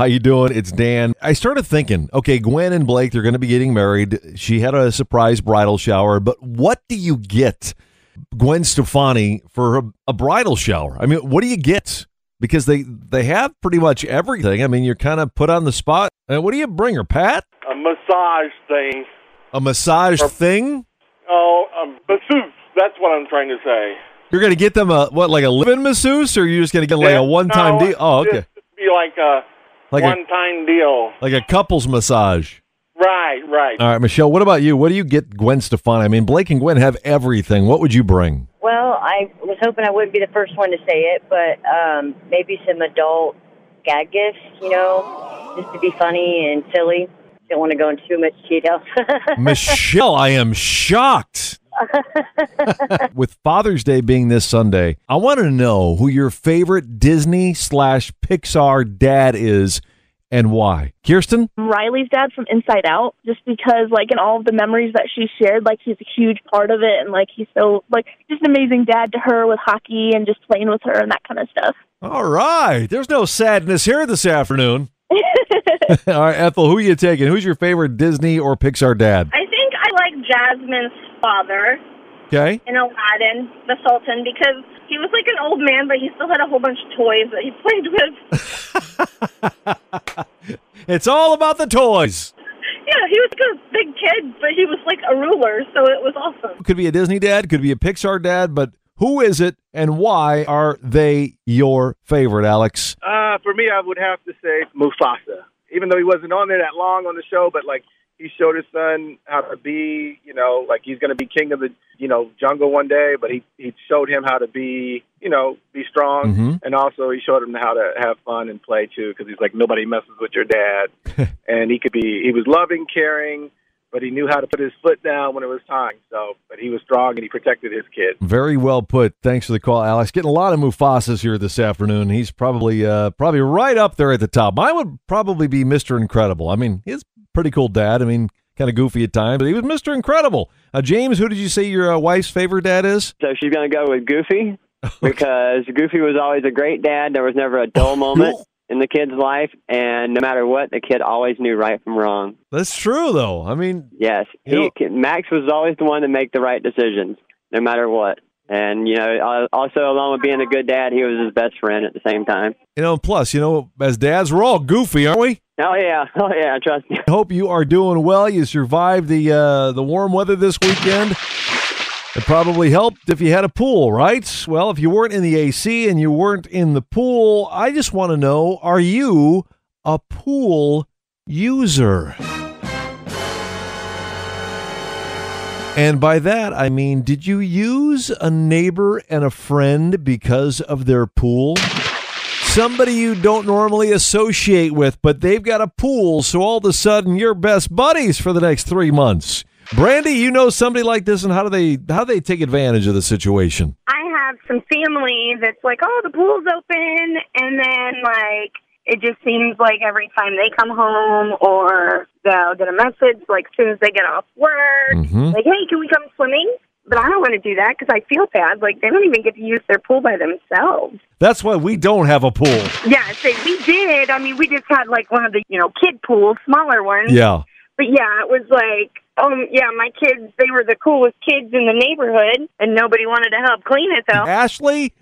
How you doing? It's Dan. I started thinking, okay, Gwen and Blake, they're going to be getting married. She had a surprise bridal shower, but what do you get Gwen Stefani for a, a bridal shower? I mean, what do you get? Because they they have pretty much everything. I mean, you're kind of put on the spot. Uh, what do you bring her, Pat? a massage thing. A massage thing? Oh, um, masseuse. That's what I'm trying to say. You're going to get them a what, like a live-in masseuse, or you're just going to get like a one-time No, deal? Oh, okay, be like a Like a- one-time deal. like a couples massage. Right, right. All right, Michelle. What about you? What do you get Gwen Stefani? I mean, Blake and Gwen have everything. What would you bring? Well, I was hoping I wouldn't be the first one to say it, but um, maybe some adult gag gifts, you know, just to be funny and silly. Don't want to go into too much detail. Michelle, I am shocked. With Father's Day being this Sunday, I want to know who your favorite Disney slash Pixar dad is and why. Kirsten? Riley's dad from Inside Out, just because like in all of the memories that she shared, like he's a huge part of it, and like he's so like just an amazing dad to her with hockey and just playing with her and that kind of stuff. All right. There's no sadness here this afternoon. All right, Ethel, who are you taking? Who's your favorite Disney or Pixar dad? I think I like Jasmine's father Okay. in Aladdin, the Sultan, because he was like an old man, but he still had a whole bunch of toys that he played with. It's all about the toys. yeah, he was like a big kid, but he was like a ruler, so it was awesome. Could be a Disney dad, could be a Pixar dad, but who is it and why are they your favorite, Alex? Uh, for me, I would have to say Mufasa. Even though he wasn't on there that long on the show, but like he showed his son how to be, you know, like he's going to be king of the, you know, jungle one day. But he he showed him how to be, you know, be strong, Mhm. and also he showed him how to have fun and play too. Because he's like nobody messes with your dad, and he could be. He was loving, caring, but he knew how to put his foot down when it was time. So, but he was strong and he protected his kid. Very well put. Thanks for the call, Alex. Getting a lot of Mufasas here this afternoon. He's probably uh, probably right up there at the top. Mine would probably be Mr. Incredible. I mean, he's a pretty cool dad. I mean, kind of goofy at times, but he was Mr. Incredible. Uh, James, who did you say your uh, wife's favorite dad is? So she's going to go with Goofy because Goofy was always a great dad. There was never a dull moment in the kid's life, and no matter what, the kid always knew right from wrong. That's true, though. I mean, Yes, he, Max was always the one to make the right decisions, no matter what. And you know, also along with being a good dad, he was his best friend at the same time. you know, plus, you know, as dads, we're all goofy, aren't we? Oh yeah, oh yeah, trust me. I hope you are doing well. You survived the uh, the warm weather this weekend. It probably helped if you had a pool, right? Well, if you weren't in the AC and you weren't in the pool, I just want to know: Are you a pool user? And by that, I mean, did you use a neighbor and a friend because of their pool? somebody you don't normally associate with, but they've got a pool, so all of a sudden you're best buddies for the next three months. Brandy, you know somebody like this, and how do they how do they take advantage of the situation? I have some family that's like, oh, the pool's open, and then like it just seems like every time they come home or they'll get a message like as soon as they get off work, Mhm. like, hey, can we come swimming? But I don't want to do that because I feel bad. Like they don't even get to use their pool by themselves. That's why we don't have a pool. Yeah, say we did. I mean, we just had like one of the you know kid pools, smaller ones. Yeah. But yeah, it was like, um, yeah, my kids, they were the coolest kids in the neighborhood, and nobody wanted to help clean it though. Ashley,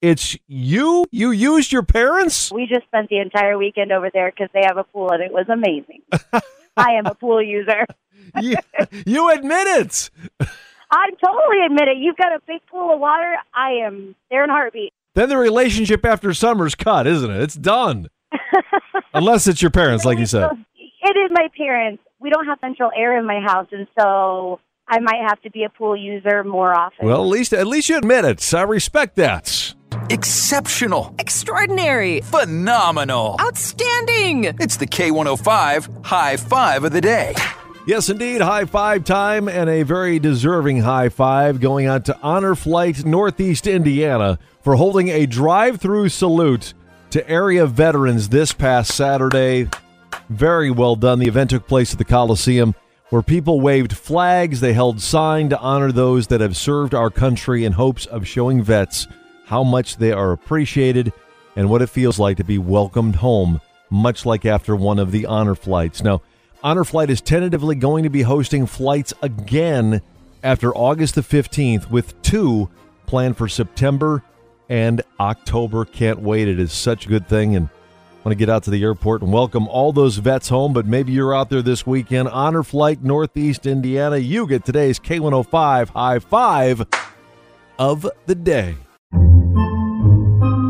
it's you. You used your parents. we just spent the entire weekend over there because they have a pool and it was amazing. I am a pool user. you, you admit it. I totally admit it. You've got a big pool of water. I am there in a heartbeat. Then the relationship after summer's cut, isn't it? It's done. Unless it's your parents, like you said. It is my parents. We don't have central air in my house, and so I might have to be a pool user more often. Well, at least at least you admit it. I respect that. Exceptional. Extraordinary. Phenomenal. Outstanding. It's the K105 High Five of the Day. Yes, indeed. High five time and a very deserving high five going out to Honor Flight Northeast Indiana for holding a drive through salute to area veterans this past Saturday. Very well done. The event took place at the Coliseum where people waved flags. They held sign to honor those that have served our country in hopes of showing vets how much they are appreciated and what it feels like to be welcomed home much like after one of the honor flights. Now, Honor Flight is tentatively going to be hosting flights again after August the 15th, with two planned for September and October. Can't wait. It is such a good thing. And I want to get out to the airport and welcome all those vets home, but maybe you're out there this weekend. Honor Flight, Northeast Indiana. You get today's K105 high five of the day.